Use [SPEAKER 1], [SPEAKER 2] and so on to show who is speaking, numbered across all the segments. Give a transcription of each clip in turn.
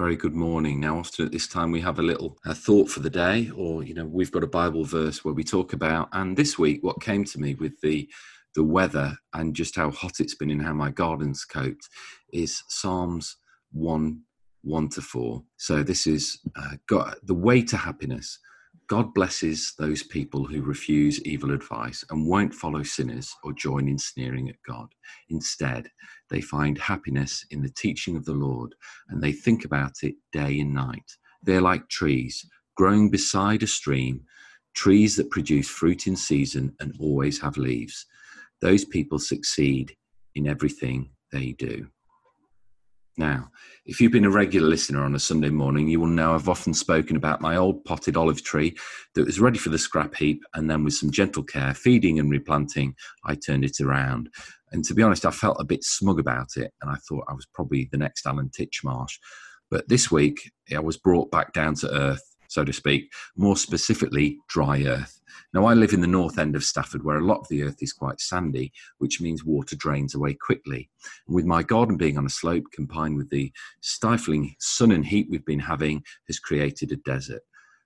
[SPEAKER 1] Very good morning. Now, often at this time, we have a little a thought for the day, or you know, we've got a Bible verse where we talk about. And this week, what came to me with the the weather and just how hot it's been and how my garden's coped is Psalms one one to four. So this is uh, the way to happiness. God blesses those people who refuse evil advice and won't follow sinners or join in sneering at God. Instead, they find happiness in the teaching of the Lord and they think about it day and night. They're like trees growing beside a stream, trees that produce fruit in season and always have leaves. Those people succeed in everything they do. Now, if you've been a regular listener on a Sunday morning, you will know I've often spoken about my old potted olive tree that was ready for the scrap heap, and then with some gentle care, feeding and replanting, I turned it around. And to be honest, I felt a bit smug about it, and I thought I was probably the next Alan Titchmarsh. But this week, I was brought back down to earth, so to speak, more specifically, dry earth. Now, I live in the north end of Stafford where a lot of the earth is quite sandy, which means water drains away quickly. And with my garden being on a slope combined with the stifling sun and heat we've been having, has created a desert.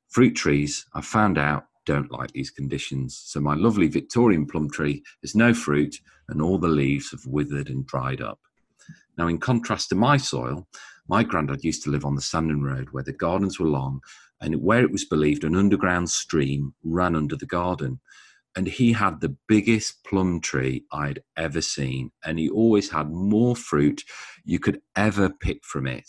[SPEAKER 1] Fruit trees, I've found out, don't like these conditions. So my lovely Victorian plum tree has no fruit and all the leaves have withered and dried up. Now, in contrast to my soil, my granddad used to live on the Sandon Road where the gardens were long and where it was believed an underground stream ran under the garden. And he had the biggest plum tree I'd ever seen, and he always had more fruit you could ever pick from it.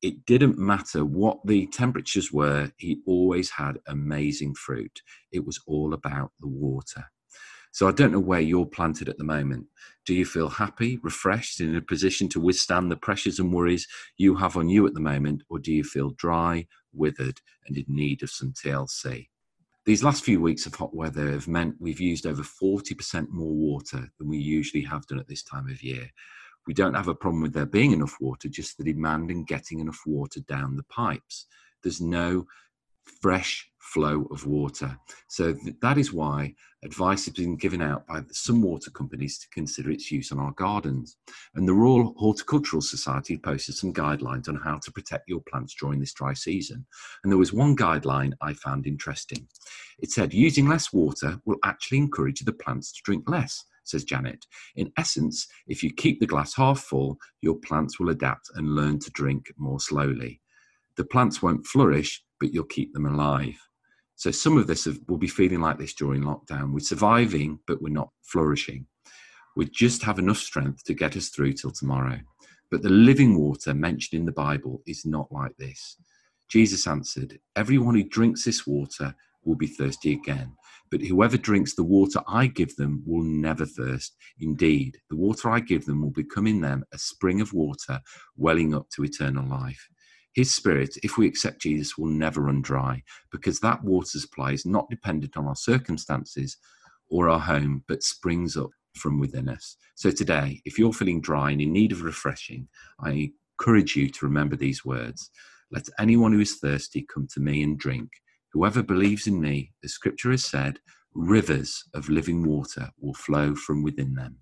[SPEAKER 1] It didn't matter what the temperatures were, he always had amazing fruit. It was all about the water. So I don't know where you're planted at the moment. Do you feel happy, refreshed, in a position to withstand the pressures and worries you have on you at the moment, or do you feel dry, withered, and in need of some TLC? These last few weeks of hot weather have meant we've used over 40% more water than we usually have done at this time of year. We don't have a problem with there being enough water, just the demand in getting enough water down the pipes. There's no fresh flow of water. So th- that is why advice has been given out by some water companies to consider its use on our gardens. And the Royal Horticultural Society posted some guidelines on how to protect your plants during this dry season. And there was one guideline I found interesting. It said using less water will actually encourage the plants to drink less. Says Janet. In essence, if you keep the glass half full, your plants will adapt and learn to drink more slowly. The plants won't flourish, but you'll keep them alive. So some of this will be feeling like this during lockdown. We're surviving, but we're not flourishing. We just have enough strength to get us through till tomorrow. But the living water mentioned in the Bible is not like this. Jesus answered, Everyone who drinks this water will be thirsty again. But whoever drinks the water I give them will never thirst. Indeed, the water I give them will become in them a spring of water welling up to eternal life. His spirit, if we accept Jesus, will never run dry because that water supply is not dependent on our circumstances or our home, but springs up from within us. So today, if you're feeling dry and in need of refreshing, I encourage you to remember these words Let anyone who is thirsty come to me and drink. Whoever believes in me, as scripture has said, rivers of living water will flow from within them.